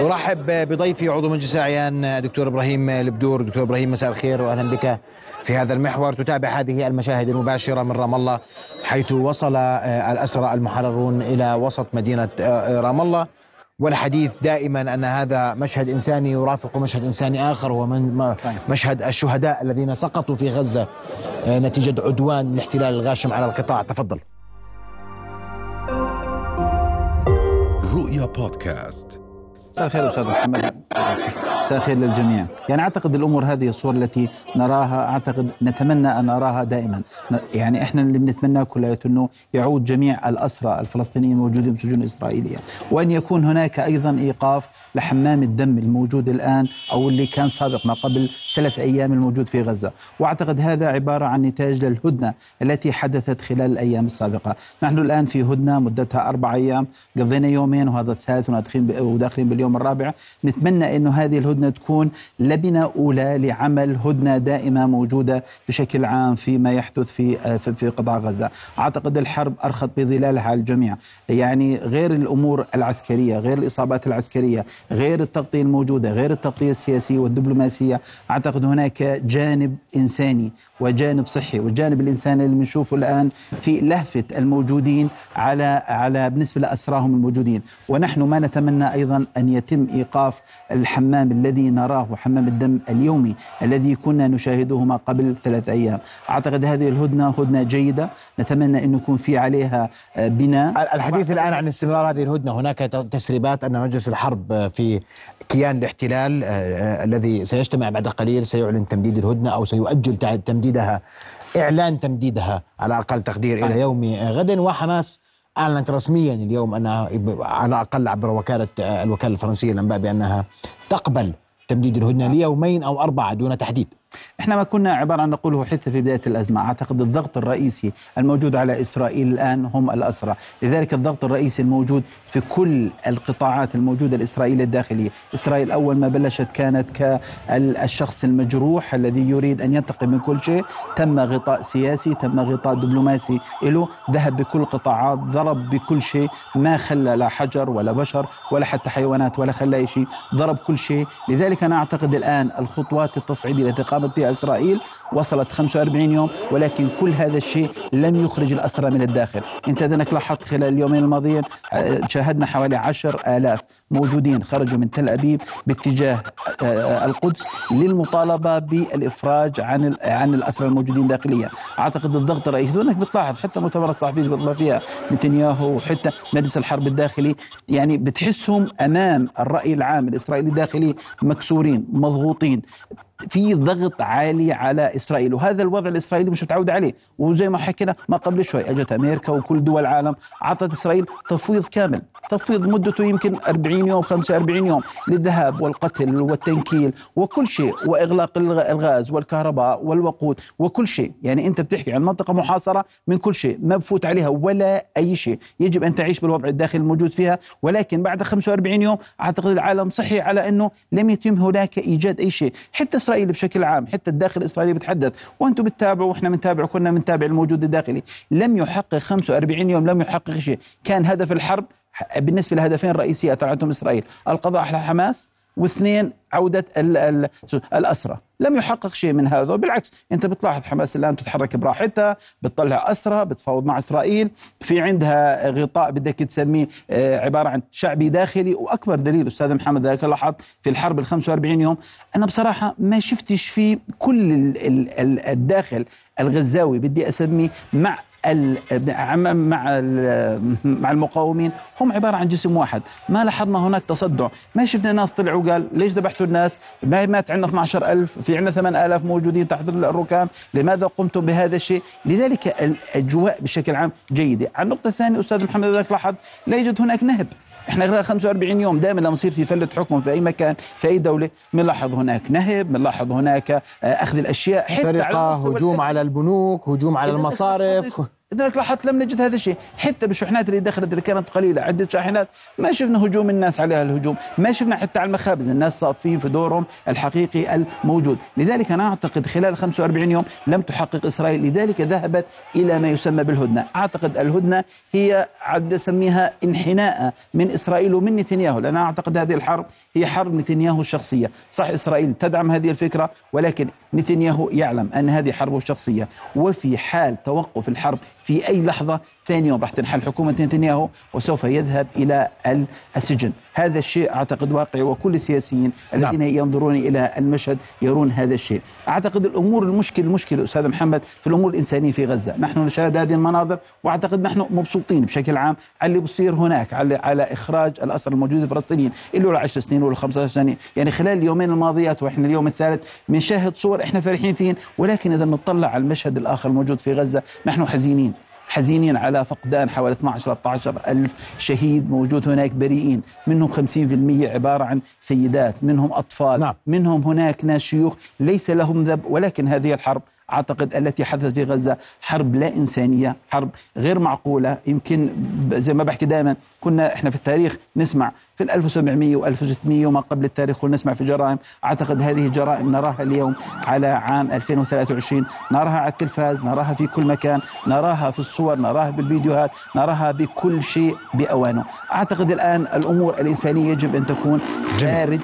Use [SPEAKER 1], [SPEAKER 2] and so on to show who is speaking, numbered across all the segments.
[SPEAKER 1] ارحب بضيفي عضو مجلس الأعيان دكتور إبراهيم البدور. دكتور إبراهيم مساء الخير واهلا بك في هذا المحور. تتابع هذه المشاهد المباشرة من رام الله حيث وصل الأسرى المحررون إلى وسط مدينة رام الله. والحديث دائما أن هذا مشهد إنساني يرافق مشهد إنساني آخر هو من مشهد الشهداء الذين سقطوا في غزة نتيجة عدوان الاحتلال الغاشم على القطاع. تفضل.
[SPEAKER 2] رؤيا بودكاست.
[SPEAKER 3] مساء الخير أستاذ محمد. مساء الخير للجميع. يعني أعتقد الأمور هذه الصور التي نراها أعتقد نتمنى أن نراها دائما. يعني إحنا اللي بنتمناه كلية انه يعود جميع الأسرى الفلسطينيين الموجودين في سجون اسرائيليه وأن يكون هناك أيضا إيقاف لحمام الدم الموجود الآن أو اللي كان سابق ما قبل ثلاث أيام الموجود في غزة. وأعتقد هذا عبارة عن نتاج للهدنة التي حدثت خلال الأيام السابقة. نحن الآن في هدنة مدتها أربع أيام قضينا يومين وهذا الثالث وداخلين باليوم الرابع نتمنى إنه هذه الهدنة تكون لبنة أولى لعمل هدنة دائمة موجودة بشكل عام فيما يحدث في في قطاع غزة، أعتقد الحرب أرخت بظلالها على الجميع، يعني غير الأمور العسكرية، غير الإصابات العسكرية، غير التغطية الموجودة، غير التغطية السياسية والدبلوماسية، أعتقد هناك جانب إنساني وجانب صحي، والجانب الانساني اللي بنشوفه الآن في لهفة الموجودين على على بالنسبة لاسراهم الموجودين، ونحن ما نتمنى أيضا أن يتم إيقاف الحمام الذي نراه حمام الدم اليومي الذي كنا نشاهده ما قبل ثلاث أيام، أعتقد هذه الهدنة هدنة جيدة، نتمنى أن يكون في عليها بناء.
[SPEAKER 1] الحديث الآن عن استمرار هذه الهدنة. هناك تسريبات أن مجلس الحرب في كيان الاحتلال الذي سيجتمع بعد قليل سيعلن تمديد الهدنة أو سيؤجل تمديدها إعلان تمديدها على أقل تقدير إلى يوم غد وحماس. أعلنت رسميا اليوم أنها على الأقل عبر وكالة الوكالة الفرنسية للانباء بأنها تقبل تمديد الهدنة ليومين أو أربعة دون تحديد.
[SPEAKER 3] إحنا ما كنا عبارة عن نقوله حتى في بداية الأزمة، أعتقد الضغط الرئيسي الموجود على إسرائيل الآن هم الاسرى، لذلك الضغط الرئيسي الموجود في كل القطاعات الموجودة الإسرائيلية الداخلية، إسرائيل أول ما بلشت كانت كالشخص المجروح الذي يريد أن ينتقم من كل شيء، تم غطاء سياسي، تم غطاء دبلوماسي له، ذهب بكل القطاعات، ضرب بكل شيء، ما خلى لا حجر ولا بشر ولا حتى حيوانات ولا خلى شيء، ضرب كل شيء، لذلك أنا أعتقد الآن الخطوات التصعيدية التي قامت بها إسرائيل وصلت 45 يوم ولكن كل هذا الشيء لم يخرج الأسرى من الداخل، انت انك لاحظت خلال اليومين الماضيين شاهدنا حوالي 10000 موجودين خرجوا من تل أبيب باتجاه القدس للمطالبة بالإفراج عن عن الأسرى الموجودين داخليا، أعتقد الضغط الرئيسي دونك بتلاحظ حتى مؤتمر الصحفيين اللي بيطلع فيها نتنياهو وحتى مجلس الحرب الداخلي يعني بتحسهم أمام الرأي العام الإسرائيلي الداخلي مكسورين مضغوطين. في ضغط عالي على إسرائيل وهذا الوضع الإسرائيلي مش متعود عليه. وزي ما حكينا ما قبل شوي أجت أمريكا وكل دول العالم اعطت إسرائيل تفويض كامل تفويض مدته يمكن 40 يوم 45 يوم للذهاب والقتل والتنكيل وكل شيء وإغلاق الغاز والكهرباء والوقود وكل شيء. يعني أنت بتحكي عن منطقة محاصرة من كل شيء ما بفوت عليها ولا أي شيء. يجب أن تعيش بالوضع الداخلي الموجود فيها ولكن بعد 45 يوم أعتقد العالم صحي على أنه لم يتم هناك إيجاد أي شيء. حتى إسرائيل بشكل عام حتى الداخل الإسرائيلي بتحدث وأنتم بتتابعوا وإحنا بنتابع كنا بنتابع الموجود الداخلي. لم يحقق 45 يوم لم يحقق شيء. كان هدف الحرب بالنسبة لهدفين رئيسية طلعتهم إسرائيل القضاء على حماس واثنين عودة ال ال الأسرى. لم يحقق شيء من هذا بالعكس أنت بتلاحظ حماس الآن تتحرك براحتها بتطلع أسرى بتفاوض مع إسرائيل في عندها غطاء بدك تسميه عبارة عن شعبي داخلي وأكبر دليل أستاذ محمد ذلك لاحظ في الحرب ال 45 يوم أنا بصراحة ما شفتش في كل الداخل الغزاوي بدي أسميه مع مع مع المقاومين هم عبارة عن جسم واحد، ما لاحظنا هناك تصدع، ما شفنا ناس طلعوا قال ليش ذبحتوا الناس؟ ما مات عندنا 12000 في عندنا 8000 موجودين تحت الركام، لماذا قمتم بهذا الشيء؟ لذلك الأجواء بشكل عام جيدة، على النقطة الثانية أستاذ محمد ذاك لاحظ لا يوجد هناك نهب، إحنا خلال 45 يوم دائما لما يصير في فلة حكم في أي مكان في أي دولة. بنلاحظ هناك نهب بنلاحظ هناك أخذ الأشياء
[SPEAKER 1] حتى سرقة هجوم على البنوك هجوم على المصارف.
[SPEAKER 3] لذلك لاحظت لم نجد هذا الشيء. حتى بالشحنات اللي دخلت اللي كانت قليلة عدة شاحنات ما شفنا هجوم الناس عليها الهجوم ما شفنا حتى على المخابز. الناس صافين في دورهم الحقيقي الموجود. لذلك أنا أعتقد خلال 45 يوم لم تحقق إسرائيل. لذلك ذهبت إلى ما يسمى بالهدنة. أعتقد الهدنة هي عد اسميها انحناء من إسرائيل ومن نتنياهو لأن أعتقد هذه الحرب هي حرب نتنياهو الشخصية. صح إسرائيل تدعم هذه الفكرة ولكن نتنياهو يعلم أن هذه حربه الشخصيه وفي حال توقف الحرب في أي لحظة ثاني يوم راح تنحل حكومة نتنياهو وسوف يذهب إلى السجن. هذا الشيء أعتقد واقعي وكل السياسيين الذين نعم. ينظرون إلى المشهد يرون هذا الشيء. أعتقد الأمور المشكل المشكلة أستاذ محمد في الأمور الإنسانية في غزة. نحن نشاهد هذه المناظر وأعتقد نحن مبسوطين بشكل عام على اللي بصير هناك على على إخراج الأسرى الموجودين الفلسطينيين اللي له 10 سنين ولا 15 سنه يعني خلال اليومين الماضيات وإحنا اليوم الثالث بنشاهد صور إحنا فرحين فيهن ولكن إذا نطلع على المشهد الآخر الموجود في غزة نحن حزينين. حزينين على فقدان حوالي 12 13 ألف شهيد موجود هناك بريئين منهم 50% عبارة عن سيدات منهم أطفال نعم. منهم هناك ناس شيوخ ليس لهم ذنب ولكن هذه الحرب أعتقد التي حدثت في غزة حرب لا إنسانية، حرب غير معقولة، يمكن زي ما بحكي دائما كنا إحنا في التاريخ نسمع في ال 1700 و 1600 وما قبل التاريخ كنا نسمع في جرائم، أعتقد هذه الجرائم نراها اليوم على عام 2023 نراها على التلفاز نراها في كل مكان نراها في الصور نراها بالفيديوهات نراها بكل شيء بأوانه. أعتقد الآن الأمور الإنسانية يجب أن تكون خارج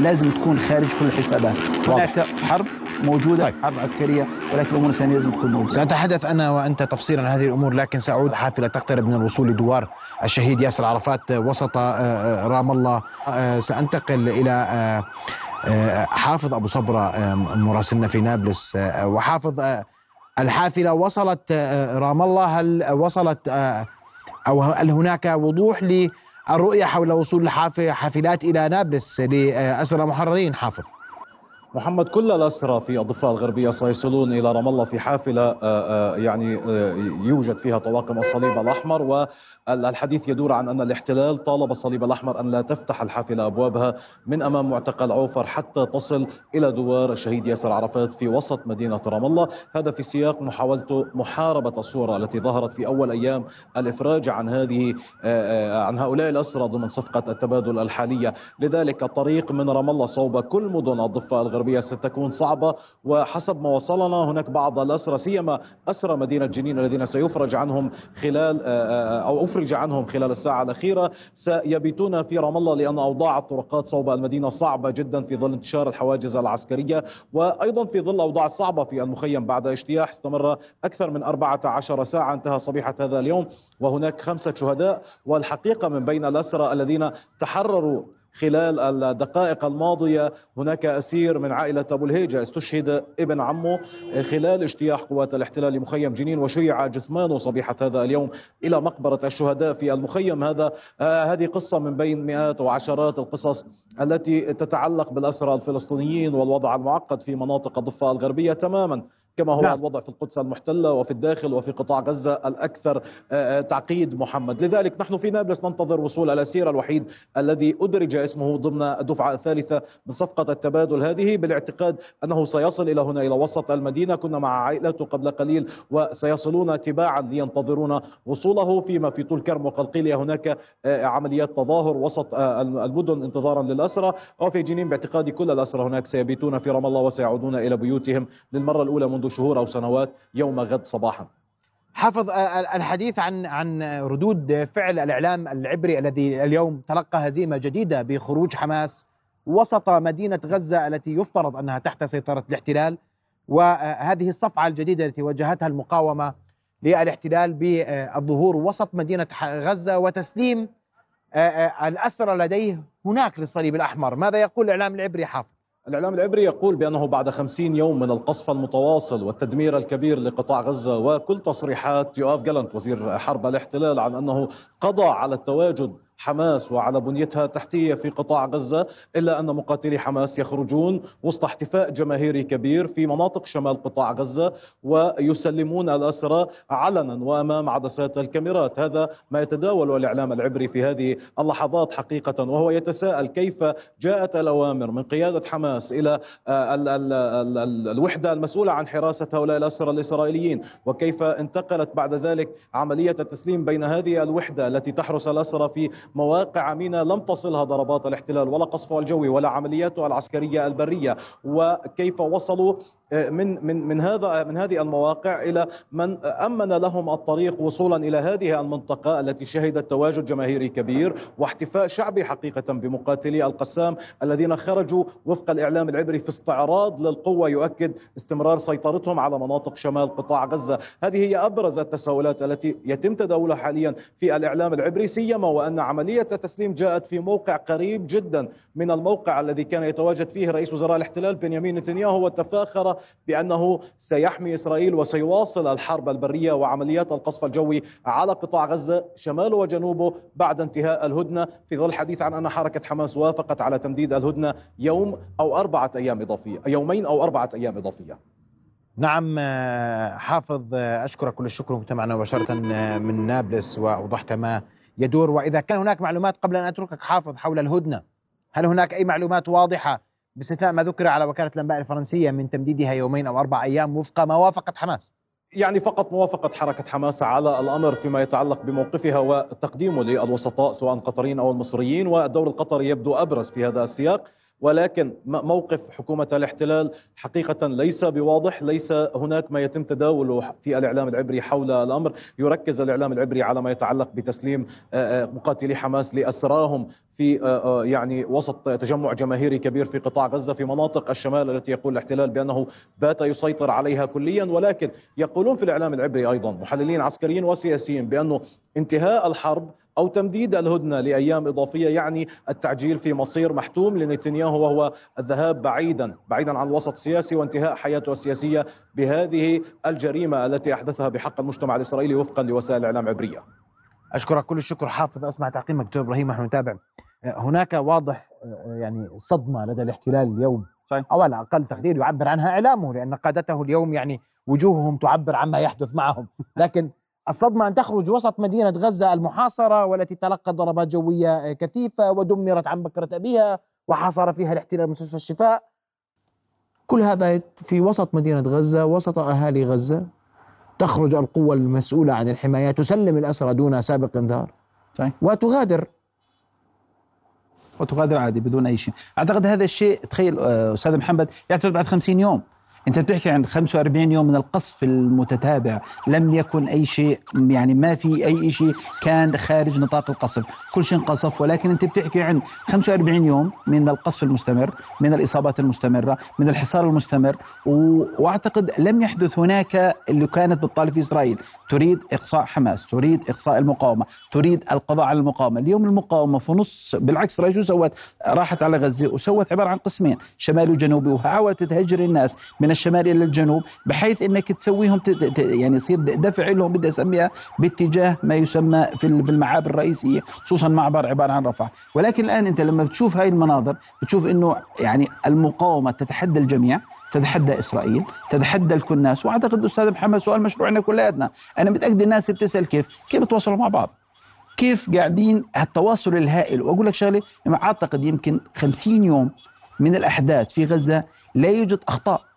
[SPEAKER 3] لازم تكون خارج كل الحسابات. هناك حرب موجودة طيب. حرب عسكرية ولكن الأمور الإنسانية لازم تكون موجودة.
[SPEAKER 1] سأتحدث أنا وأنت تفصيلا عن هذه الأمور لكن سأعود حافلة تقترب من الوصول لدوار الشهيد ياسر عرفات وسط آه، آه، رام الله. آه، سأنتقل إلى حافظ أبو صبرة مراسلنا في نابلس. وحافظ الحافلة وصلت رام الله. هل وصلت أو هل هناك وضوح للرؤية حول وصول الحافلات إلى نابلس؟ لأسرى محررين حافظ.
[SPEAKER 2] محمد كل الأسرى في الضفة الغربية سيصلون إلى رام الله في حافلة آه، آه، يعني آه، يوجد فيها طواقم الصليب الأحمر والحديث يدور عن أن الاحتلال طالب الصليب الأحمر أن لا تفتح الحافلة أبوابها من أمام معتقل عوفر حتى تصل إلى دوار الشهيد ياسر عرفات في وسط مدينة رام الله. هذا في سياق محاولته محاربة الصورة التي ظهرت في أول أيام الإفراج عن هذه عن هؤلاء الأسرى ضمن صفقة التبادل الحالية. لذلك الطريق من رام الله صوب كل مدن الضفة الغربية الغربية ستكون صعبة. وحسب ما وصلنا هناك بعض الأسرى سيما أسرى مدينة جنين الذين سيفرج عنهم خلال آه، آه، أو أفرج عنهم خلال الساعة الأخيرة سيبيتون في رام الله لأن أوضاع الطرقات صوب المدينة صعبة جدا في ظل انتشار الحواجز العسكرية وأيضا في ظل أوضاع صعبة في المخيم بعد اجتياح استمر أكثر من 14 ساعة انتهى صبيحة هذا اليوم. وهناك خمسة شهداء والحقيقة من بين الأسرى الذين تحرروا خلال الدقائق الماضية هناك أسير من عائلة أبو الهيجة استشهد ابن عمه خلال اجتياح قوات الاحتلال لمخيم جنين وشيع جثمانه صبيحة هذا اليوم إلى مقبرة الشهداء في المخيم. هذا آه هذه قصة من بين مئات وعشرات القصص التي تتعلق بالأسرى الفلسطينيين والوضع المعقد في مناطق الضفة الغربية تماما. كما هو نعم. الوضع في القدس المحتلة وفي الداخل وفي قطاع غزة الأكثر آه، آه، تعقيد محمد. لذلك نحن في نابلس ننتظر وصول الأسير الوحيد الذي أدرج اسمه ضمن الدفعة الثالثة من صفقة التبادل. هذه بالاعتقاد أنه سيصل إلى هنا إلى وسط المدينة. كنا مع عائلته قبل قليل وسيصلون تباعا لينتظرون وصوله فيما في طول كرم وقلقيلية هناك آه، عمليات تظاهر وسط المدن انتظارا للأسرى وفي جنين باعتقادي كل الأسرى هناك سيبيتون في رام الله وسيعودون إلى بيوتهم للمرة الأولى منذ شهور أو سنوات يوم غد صباحا
[SPEAKER 1] حافظ الحديث عن عن ردود فعل الإعلام العبري الذي اليوم تلقى هزيمة جديدة بخروج حماس وسط مدينة غزة التي يفترض أنها تحت سيطرة الاحتلال وهذه الصفعة الجديدة التي واجهتها المقاومة للاحتلال بالظهور وسط مدينة غزة وتسليم الأسرى لديه هناك للصليب الأحمر، ماذا يقول الإعلام العبري حافظ؟
[SPEAKER 2] الإعلام العبري يقول بأنه بعد خمسين يوم من القصف المتواصل والتدمير الكبير لقطاع غزة وكل تصريحات يؤاف جالنت وزير حرب الاحتلال عن أنه قضى على التواجد حماس وعلى بنيتها التحتية في قطاع غزة إلا أن مقاتلي حماس يخرجون وسط احتفاء جماهيري كبير في مناطق شمال قطاع غزة ويسلمون الأسرى علنا وأمام عدسات الكاميرات. هذا ما يتداول الإعلام العبري في هذه اللحظات حقيقة وهو يتساءل كيف جاءت الأوامر من قيادة حماس إلى ال ال ال الوحدة المسؤولة عن حراسة هؤلاء الأسرى الإسرائيليين وكيف انتقلت بعد ذلك عملية التسليم بين هذه الوحدة التي تحرس الأسرى في مواقع ميناء لم تصلها ضربات الاحتلال ولا قصفه الجوي ولا عملياته العسكرية البرية. وكيف وصلوا من من من هذا من هذه المواقع إلى من أمن لهم الطريق وصولا إلى هذه المنطقة التي شهدت تواجد جماهيري كبير واحتفاء شعبي حقيقة بمقاتلي القسام الذين خرجوا وفق الإعلام العبري في استعراض للقوة يؤكد استمرار سيطرتهم على مناطق شمال قطاع غزة، هذه هي أبرز التساؤلات التي يتم تداولها حاليا في الإعلام العبري سيما وأن عملية التسليم جاءت في موقع قريب جدا من الموقع الذي كان يتواجد فيه رئيس وزراء الاحتلال بنيامين نتنياهو وتفاخر بأنه سيحمي إسرائيل وسيواصل الحرب البرية وعمليات القصف الجوي على قطاع غزة شماله وجنوبه بعد انتهاء الهدنة. في ظل الحديث عن أن حركة حماس وافقت على تمديد الهدنة يوم أو أربعة أيام إضافية يومين أو أربعة أيام إضافية.
[SPEAKER 1] نعم حافظ أشكرك كل الشكر كنت معنا مباشرة من نابلس وأوضحت ما يدور. وإذا كان هناك معلومات قبل أن أتركك حافظ حول الهدنة هل هناك أي معلومات واضحة باستثناء ما ذكر على وكالة الأنباء الفرنسية من تمديدها يومين أو أربع أيام وفق موافقة حماس.
[SPEAKER 2] يعني فقط موافقة حركة حماس على الأمر فيما يتعلق بموقفها وتقديمه للوسطاء سواء القطريين أو المصريين والدور القطري يبدو أبرز في هذا السياق. ولكن موقف حكومة الاحتلال حقيقة ليس بواضح. ليس هناك ما يتم تداوله في الإعلام العبري حول الأمر. يركز الإعلام العبري على ما يتعلق بتسليم مقاتلي حماس لأسراهم في يعني وسط تجمع جماهيري كبير في قطاع غزة في مناطق الشمال التي يقول الاحتلال بأنه بات يسيطر عليها كليا. ولكن يقولون في الإعلام العبري أيضا محللين عسكريين وسياسيين بأنه انتهاء الحرب أو تمديد الهدنة لأيام إضافية يعني التعجيل في مصير محتوم لنتنياهو وهو الذهاب بعيدا بعيدا عن الوسط السياسي وانتهاء حياته السياسية بهذه الجريمة التي أحدثها بحق المجتمع الإسرائيلي وفقا لوسائل الإعلام العبرية
[SPEAKER 1] أشكرك كل الشكر حافظ أسمع تعقيبك دكتور إبراهيم نحن نتابع. هناك واضح يعني صدمة لدى الاحتلال اليوم صحيح. أو على أقل تقدير يعبر عنها إعلامه لأن قادته اليوم يعني وجوههم تعبر عما يحدث معهم. لكن الصدمة أن تخرج وسط مدينة غزة المحاصرة والتي تلقت ضربات جوية كثيفة ودمرت عن بكرة أبيها وحاصر فيها الاحتلال مستشفى الشفاء. كل هذا في وسط مدينة غزة وسط أهالي غزة. تخرج القوة المسؤولة عن الحماية تسلم الأسرى دون سابق إنذار.
[SPEAKER 3] صحيح.
[SPEAKER 1] وتغادر.
[SPEAKER 3] وتغادر عادي بدون أي شيء. أعتقد هذا الشيء تخيل أستاذ محمد يعتبر بعد خمسين يوم. انت بتحكي عن 45 يوم من القصف المتتابع لم يكن أي شيء يعني ما في أي شيء كان خارج نطاق القصف. كل شيء انقصف ولكن انت بتحكي عن 45 يوم من القصف المستمر من الإصابات المستمرة من الحصار المستمر. و... وأعتقد لم يحدث هناك اللي كانت بتطالب في إسرائيل. تريد إقصاء حماس تريد إقصاء المقاومة تريد القضاء على المقاومة. اليوم المقاومة في نص بالعكس شو سوت راحت على غزة وسوت عبارة عن قسمين شمالي وجنوبي وحاولت تهجر الناس من الشمال إلى الجنوب بحيث إنك تسويهم يعني يصير دفع لهم بدي أسميها باتجاه ما يسمى في المعابر الرئيسية خصوصا معبر عبارة عن رفح ولكن الآن أنت لما بتشوف هاي المناظر بتشوف إنه يعني المقاومة تتحدى الجميع تتحدى إسرائيل تتحدى الكل الناس وأعتقد أستاذ محمد سؤال مشروعنا كلياتنا. أنا متأكد الناس بتسأل كيف كيف بتواصلوا مع بعض؟ كيف قاعدين التواصل الهائل؟ وأقول لك شغلة أعتقد يمكن 50 يوم من الأحداث في غزة لا يوجد أخطاء.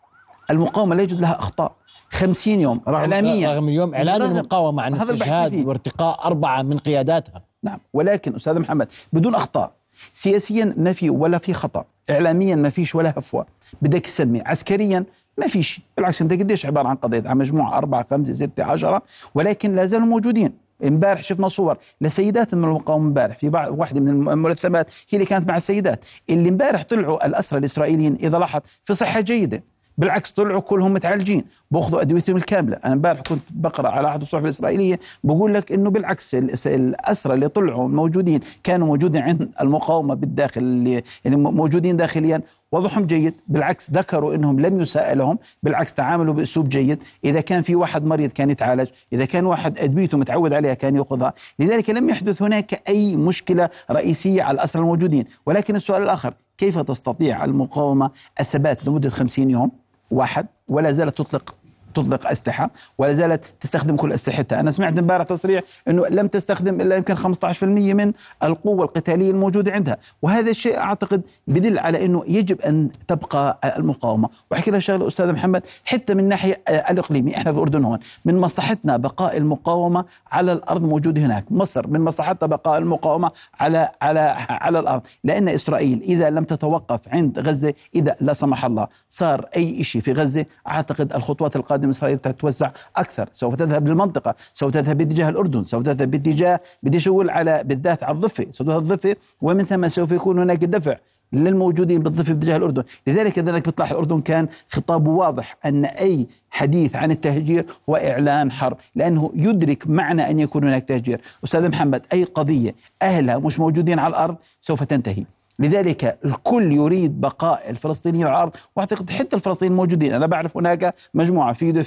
[SPEAKER 3] المقاومة لا يوجد لها أخطاء. 50 يوم
[SPEAKER 1] رغم
[SPEAKER 3] اعلاميا.
[SPEAKER 1] رغم اليوم اعلان المقاومة عن استشهاد وارتقاء أربعة من قياداتها.
[SPEAKER 3] نعم. ولكن أستاذ محمد بدون أخطاء سياسيا ما في ولا في خطأ. اعلاميا ما فيش ولا هفوة. بدك تسمي. عسكريا ما فيش. بالعكس أنت قديش عبارة عن قضية؟ عن مجموعة أربعة خمسة ستة عشرة. ولكن لا زالوا موجودين. امبارح شفنا صور لسيدات من المقاومة امبارح. في بعض واحدة من الملثمات هي اللي كانت مع السيدات. اللي امبارح طلعوا الأسرى الإسرائيليين إذا لاحظ في صحة جيدة. بالعكس طلعوا كلهم متعالجين بأخذوا أدويتهم الكاملة. أنا امبارح كنت بقرأ على أحد الصحف الإسرائيلية بقول لك إنه بالعكس الأسرى اللي طلعوا موجودين كانوا موجودين عند المقاومة بالداخل اللي موجودين داخليا. وضعهم جيد بالعكس ذكروا إنهم لم يساء لهم بالعكس تعاملوا بأسلوب جيد. إذا كان في واحد مريض كان يتعالج إذا كان واحد أدويته متعود عليها كان يأخذها. لذلك لم يحدث هناك أي مشكلة رئيسية على الأسرى الموجودين. ولكن السؤال الآخر كيف تستطيع المقاومة الثبات لمدة 50 يوم؟ واحد ولا زالت تطلق تطلق أسلحة ولا زالت تستخدم كل اسلحتها، أنا سمعت امبارح تصريح إنه لم تستخدم إلا يمكن 15% من القوة القتالية الموجودة عندها، وهذا الشيء أعتقد بدل على إنه يجب أن تبقى المقاومة، وأحكي لك شغلة أستاذ محمد حتى من الناحيه الاقليميه إحنا في الأردن هون، من مصلحتنا بقاء المقاومة على الأرض موجوده هناك، مصر من مصلحتها بقاء المقاومة على على على الأرض، لأن إسرائيل إذا لم تتوقف عند غزة إذا لا سمح الله صار أي شيء في غزة أعتقد الخطوات القادمة تقدم إسرائيل تتوزع أكثر، سوف تذهب للمنطقة، سوف تذهب باتجاه الأردن، سوف تذهب باتجاه بدي على بالذات على الضفة، سوف الضفة ومن ثم سوف يكون هناك دفع للموجودين بالضفة باتجاه الأردن، لذلك ذلك بيطلع الأردن كان خطابه واضح أن أي حديث عن التهجير هو إعلان حرب، لأنه يدرك معنى أن يكون هناك تهجير، أستاذ محمد أي قضية أهلها مش موجودين على الأرض سوف تنتهي. لذلك الكل يريد بقاء الفلسطينيين على الأرض. وأعتقد حتى الفلسطينيين موجودين. أنا بعرف هناك مجموعة في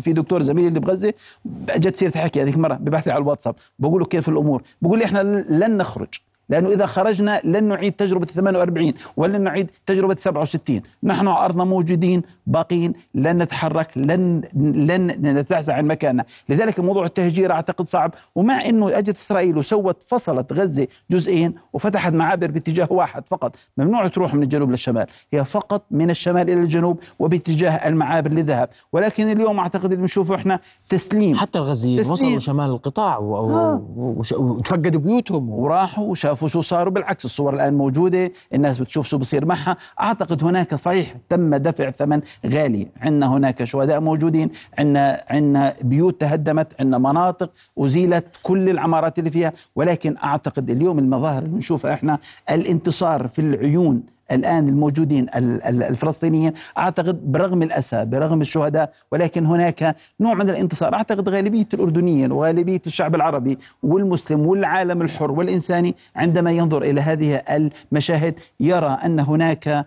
[SPEAKER 3] في, دكتور زميلي اللي بغزة جت سيرة حكي هذيك مرة ببعث لي على الواتساب. بقول له كيف الأمور؟ بقول لي إحنا لن نخرج. لأنه إذا خرجنا لن نعيد تجربة 48 ولن نعيد تجربة 67 نحن على أرضنا موجودين باقين لن نتحرك لن لن نتزعزع عن مكاننا. لذلك موضوع التهجير أعتقد صعب. ومع أنه أجت إسرائيل وسوت فصلت غزة جزئين وفتحت معابر باتجاه واحد فقط. ممنوع تروح من الجنوب للشمال. هي فقط من الشمال إلى الجنوب وباتجاه المعابر للذهاب ولكن اليوم أعتقد اللي بنشوفه إحنا تسليم.
[SPEAKER 1] حتى الغزيين وصلوا شمال القطاع. وتفقدوا بيوتهم.
[SPEAKER 3] وراحوا وشافوا شافوا شو صاروا بالعكس الصور الآن موجودة الناس بتشوف شو بصير معها. أعتقد هناك صحيح تم دفع ثمن غالي. عندنا هناك شهداء موجودين عندنا عندنا بيوت تهدمت عندنا مناطق أزيلت كل العمارات اللي فيها. ولكن أعتقد اليوم المظاهر اللي بنشوفها إحنا الانتصار في العيون الآن الموجودين الفلسطينيين أعتقد برغم الأسى برغم الشهداء ولكن هناك نوع من الانتصار أعتقد غالبية الأردنيين وغالبية الشعب العربي والمسلم والعالم الحر والإنساني عندما ينظر إلى هذه المشاهد يرى أن هناك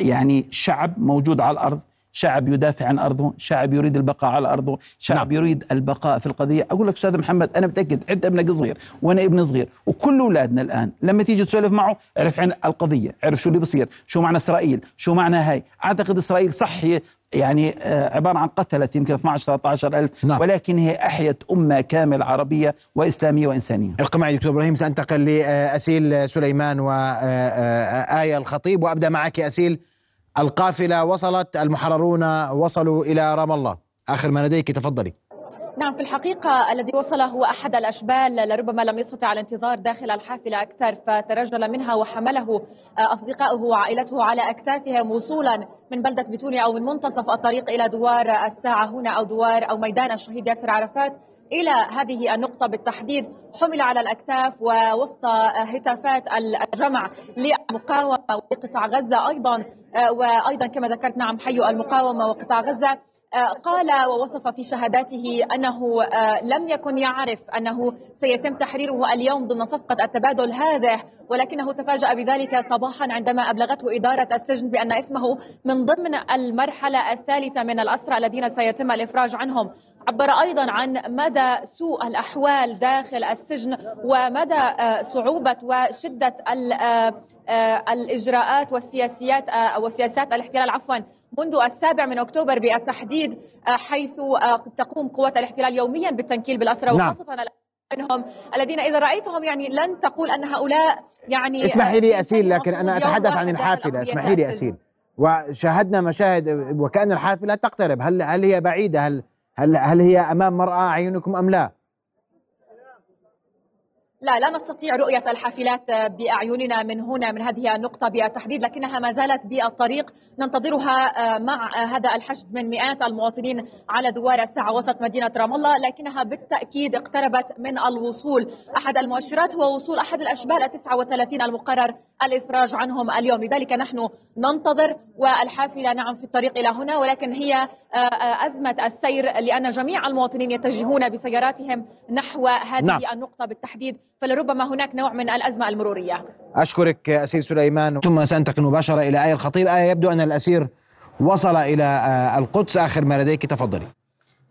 [SPEAKER 3] يعني شعب موجود على الأرض شعب يدافع عن أرضه، شعب يريد البقاء على أرضه، شعب نعم. يريد البقاء في القضية، أقول لك أستاذ محمد أنا متأكد عند ابنك صغير وأنا ابن صغير وكل أولادنا الآن لما تيجي تسولف معه عرف عن القضية، عرف شو اللي بصير، شو معنى إسرائيل، شو معنى هاي، أعتقد إسرائيل صح هي يعني آه، عبارة عن قتلت يمكن 12 13 ألف نعم. ولكن هي أحيت أمة كاملة عربية وإسلامية وإنسانية
[SPEAKER 1] ابقى معي دكتور إبراهيم سأنتقل لأسيل سليمان وآية الخطيب وأبدأ معك أسيل القافلة وصلت المحررون وصلوا إلى رام الله. آخر ما لديك تفضلي.
[SPEAKER 4] نعم في الحقيقة الذي وصل هو أحد الأشبال لربما لم يستطع الانتظار داخل الحافلة أكثر فترجل منها وحمله أصدقائه وعائلته على أكتافهم وصولا من بلدة بتوني أو من منتصف الطريق إلى دوار الساعة هنا أو دوار أو ميدان الشهيد ياسر عرفات. إلى هذه النقطة بالتحديد حمل على الأكتاف ووسط هتافات الجمع للمقاومة وقطاع غزة أيضا وأيضا كما ذكرت نعم حي المقاومة وقطاع غزة. قال ووصف في شهاداته أنه لم يكن يعرف أنه سيتم تحريره اليوم ضمن صفقة التبادل هذا ولكنه تفاجأ بذلك صباحا عندما أبلغته إدارة السجن بأن اسمه من ضمن المرحلة الثالثة من الأسرى الذين سيتم الإفراج عنهم. عبر أيضا عن مدى سوء الأحوال داخل السجن ومدى صعوبة وشدة الإجراءات والسياسيات وسياسات الاحتلال عفوا منذ السابع من أكتوبر بالتحديد حيث تقوم قوات الاحتلال يوميا بالتنكيل بالأسرى نعم. وخاصة منهم الذين إذا رأيتهم يعني لن تقول أن هؤلاء يعني
[SPEAKER 1] اسمحي لي أسيل لكن أنا أتحدث عن الحافلة. اسمحي لي أسيل. وشاهدنا مشاهد وكأن الحافلة تقترب. هل هل هي بعيدة؟ هل هل هل هي أمام مرأى أعينكم أم لا؟
[SPEAKER 4] لا لا نستطيع رؤية الحافلات بأعيننا من هنا من هذه النقطة بالتحديد لكنها ما زالت بالطريق. ننتظرها مع هذا الحشد من مئات المواطنين على دوار الساعة وسط مدينة رام الله لكنها بالتأكيد اقتربت من الوصول. أحد المؤشرات هو وصول أحد الأشبال 39 المقرر الإفراج عنهم اليوم. لذلك نحن ننتظر والحافلة نعم في الطريق إلى هنا ولكن هي آه، آه، أزمة السير لأن جميع المواطنين يتجهون بسياراتهم نحو هذه نعم. النقطة بالتحديد. فلربما هناك نوع من الأزمة المرورية.
[SPEAKER 1] أشكرك أسير سليمان. ثم سأنتقل مباشرة إلى آية الخطيب. آية يبدو أن الأسير وصل إلى آه، القدس. آخر ما لديك تفضلي.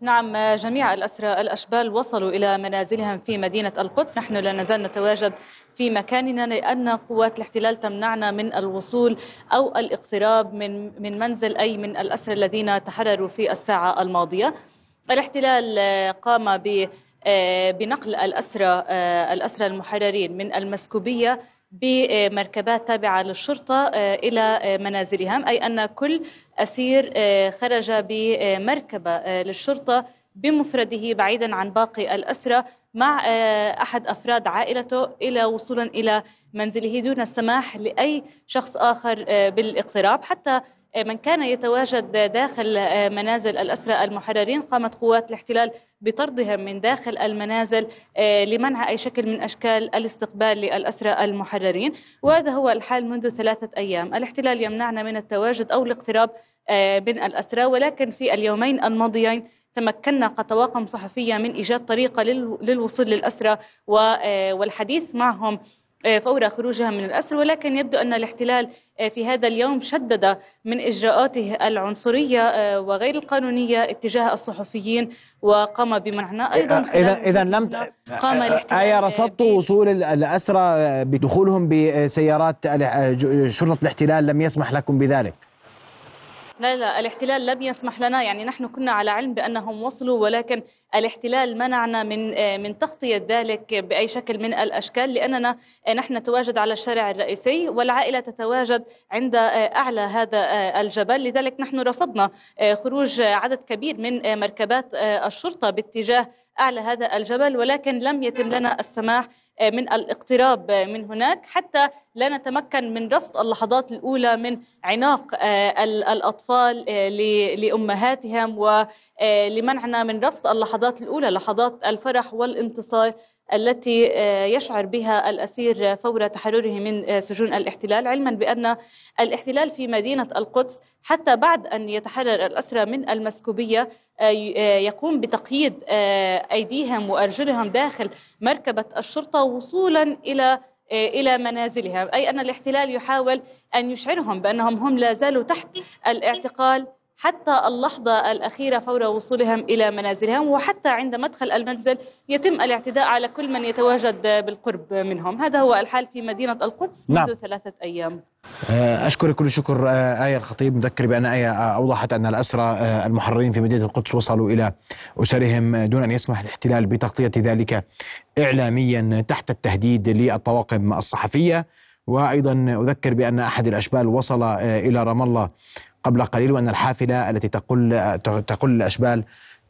[SPEAKER 5] نعم جميع الأسرى الأشبال وصلوا إلى منازلهم في مدينة القدس. نحن لا نزال نتواجد في مكاننا لأن قوات الاحتلال تمنعنا من الوصول أو الاقتراب من من منزل أي من الأسرى الذين تحرروا في الساعة الماضية. الاحتلال قام ب بنقل الأسرى الأسرى المحررين من المسكوبية بمركبات تابعة للشرطة إلى منازلهم. أي أن كل أسير خرج بمركبة للشرطة بمفرده بعيدا عن باقي الأسرى مع أحد أفراد عائلته إلى وصولا إلى منزله دون السماح لأي شخص آخر بالإقتراب. حتى من كان يتواجد داخل منازل الأسرى المحررين قامت قوات الاحتلال بطردهم من داخل المنازل لمنع أي شكل من أشكال الاستقبال للأسرى المحررين. وهذا هو الحال منذ ثلاثة أيام. الاحتلال يمنعنا من التواجد أو الاقتراب من الأسرى. ولكن في اليومين الماضيين تمكنا كطواقم صحفية من إيجاد طريقة للوصول للأسرى والحديث معهم آه، فور خروجها من الأسر ولكن يبدو أن الاحتلال آه، في هذا اليوم شدد من إجراءاته العنصرية آه، وغير القانونية اتجاه الصحفيين وقام بمنعنا.
[SPEAKER 1] أيضا إذا إذا لم قام الاحتلال أي رصدتوا وصول الأسرى بدخولهم بسيارات شرطة الاحتلال لم يسمح لكم بذلك.
[SPEAKER 5] لا لا الاحتلال لم يسمح لنا يعني نحن كنا على علم بأنهم وصلوا ولكن الاحتلال منعنا من من تغطية ذلك بأي شكل من الأشكال لأننا نحن نتواجد على الشارع الرئيسي والعائلة تتواجد عند أعلى هذا الجبل. لذلك نحن رصدنا خروج عدد كبير من مركبات الشرطة باتجاه أعلى هذا الجبل ولكن لم يتم لنا السماح آه، من الاقتراب آه، من هناك. حتى لا نتمكن من رصد اللحظات الأولى من عناق آه، الأطفال لأمهاتهم ولمنعنا من رصد اللحظات الأولى لحظات الفرح والانتصار. التي يشعر بها الأسير فور تحرره من سجون الاحتلال علما بأن الاحتلال في مدينة القدس حتى بعد أن يتحرر الأسرى من المسكوبية يقوم بتقييد أيديهم وأرجلهم داخل مركبة الشرطة وصولا إلى إلى منازلهم أي أن الاحتلال يحاول أن يشعرهم بأنهم هم لا زالوا تحت الاعتقال. حتى اللحظة الأخيرة فور وصولهم إلى منازلهم وحتى عند مدخل المنزل يتم الاعتداء على كل من يتواجد بالقرب منهم. هذا هو الحال في مدينة القدس منذ نعم. ثلاثة أيام.
[SPEAKER 1] آه، أشكرك كل شكر آه، آية الخطيب. مذكر بأن آية آه، أوضحت أن الأسرى المحررين في مدينة القدس وصلوا إلى أسرهم دون أن يسمح الاحتلال بتغطية ذلك إعلاميا تحت التهديد للطواقم الصحفية. وأيضا أذكر بأن أحد الأشبال وصل إلى رام الله قبل قليل وأن الحافلة التي تقل تقل الأشبال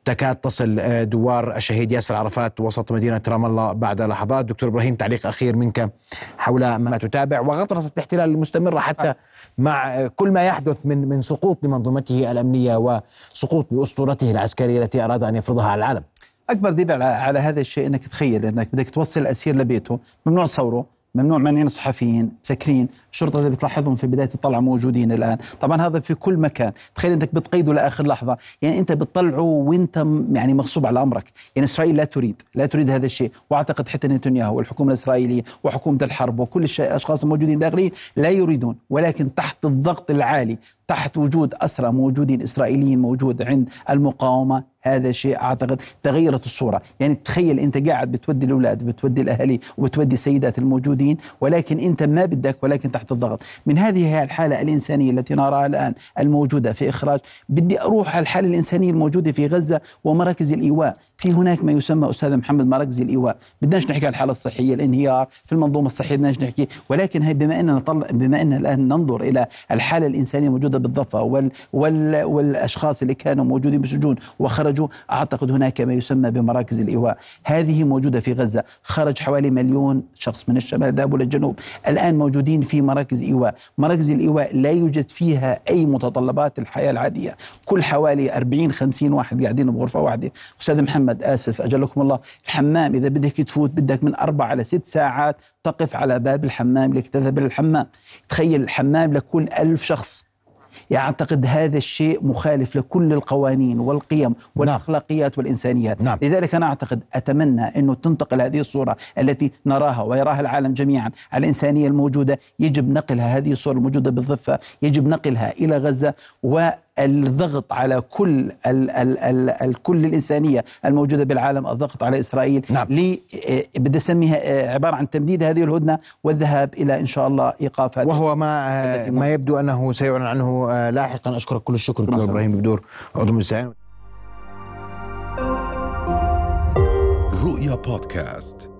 [SPEAKER 1] تكاد تصل آه، دوار الشهيد ياسر عرفات وسط مدينة رام الله بعد لحظات. دكتور إبراهيم تعليق أخير منك حول ما تتابع. وغطرسة الاحتلال المستمرة حتى مع كل ما يحدث من من سقوط لمنظومته الأمنية وسقوط لأسطورته العسكرية التي أراد أن يفرضها على العالم.
[SPEAKER 3] أكبر دليل على هذا الشيء أنك تخيل أنك بدك توصل الأسير لبيته ممنوع تصوره. ممنوع منعين الصحفيين مسكرين الشرطه اللي بتلاحظهم في بداية الطلعه موجودين الآن. طبعا هذا في كل مكان. تخيل إنك بتقيده لآخر لحظة. يعني أنت بتطلعه وأنت يعني مغصوب على أمرك. يعني إسرائيل لا تريد لا تريد هذا الشيء. وأعتقد حتى نتنياهو والحكومة الإسرائيلية وحكومة الحرب وكل الاشخاص الموجودين داخلين لا يريدون ولكن تحت الضغط العالي تحت وجود أسرى موجودين إسرائيليين موجود عند المقاومة. هذا شيء أعتقد تغيرت الصورة، يعني تخيل أنت قاعد بتودي الأولاد بتودي الاهالي وبتودي السيدات الموجودين ولكن أنت ما بدك ولكن تحت الضغط، من هذه هي الحالة الإنسانية التي نراها الآن الموجودة في إخراج، بدي أروح على الحالة الإنسانية الموجودة في غزة ومراكز الإيواء، في هناك ما يسمى أستاذ محمد مراكز الإيواء، بدناش نحكي عن الحالة الصحية الانهيار في المنظومة الصحية بدناش نحكي. ولكن هي بما إننا نطلع بما إن الآن ننظر إلى الحالة الإنسانية الموجوده بالضفة وال وال والأشخاص اللي كانوا موجودين بالسجون وخرجوا أعتقد هناك ما يسمى بمراكز الإيواء. هذه موجودة في غزة. خرج حوالي مليون شخص من الشمال ذهبوا للجنوب الآن موجودين في مراكز إيواء. مراكز الإيواء لا يوجد فيها أي متطلبات الحياة العادية. كل حوالي 40 50 واحد قاعدين بغرفة واحدة. أستاذ محمد محمد آسف أجلكم الله. الحمام إذا بدك تفوت بدك من أربع إلى ست ساعات تقف على باب الحمام لك تذهب للحمام تخيل الحمام لكل ألف شخص. أعتقد هذا الشيء مخالف لكل القوانين والقيم والأخلاقيات والإنسانيات.
[SPEAKER 1] نعم.
[SPEAKER 3] لذلك أنا أعتقد أتمنى أنه تنتقل هذه الصورة التي نراها ويراها العالم جميعا على الإنسانية الموجودة. يجب نقلها هذه الصورة الموجودة بالضفة يجب نقلها إلى غزة. والضغط على كل ال ال ال ال كل الإنسانية الموجودة بالعالم الضغط على إسرائيل
[SPEAKER 1] نعم.
[SPEAKER 3] لي آه، بدي أسميها آه، عبارة عن تمديد هذه الهدنة والذهاب إلى إن شاء الله إيقاف هذه
[SPEAKER 1] وهو ما ما يبدو أنه سيعلن عنه آه، لاحقا أشكرك كل الشكر دكتور
[SPEAKER 3] شكراً.
[SPEAKER 1] إبراهيم بدور عضو مجلس
[SPEAKER 6] رؤيا بودكاست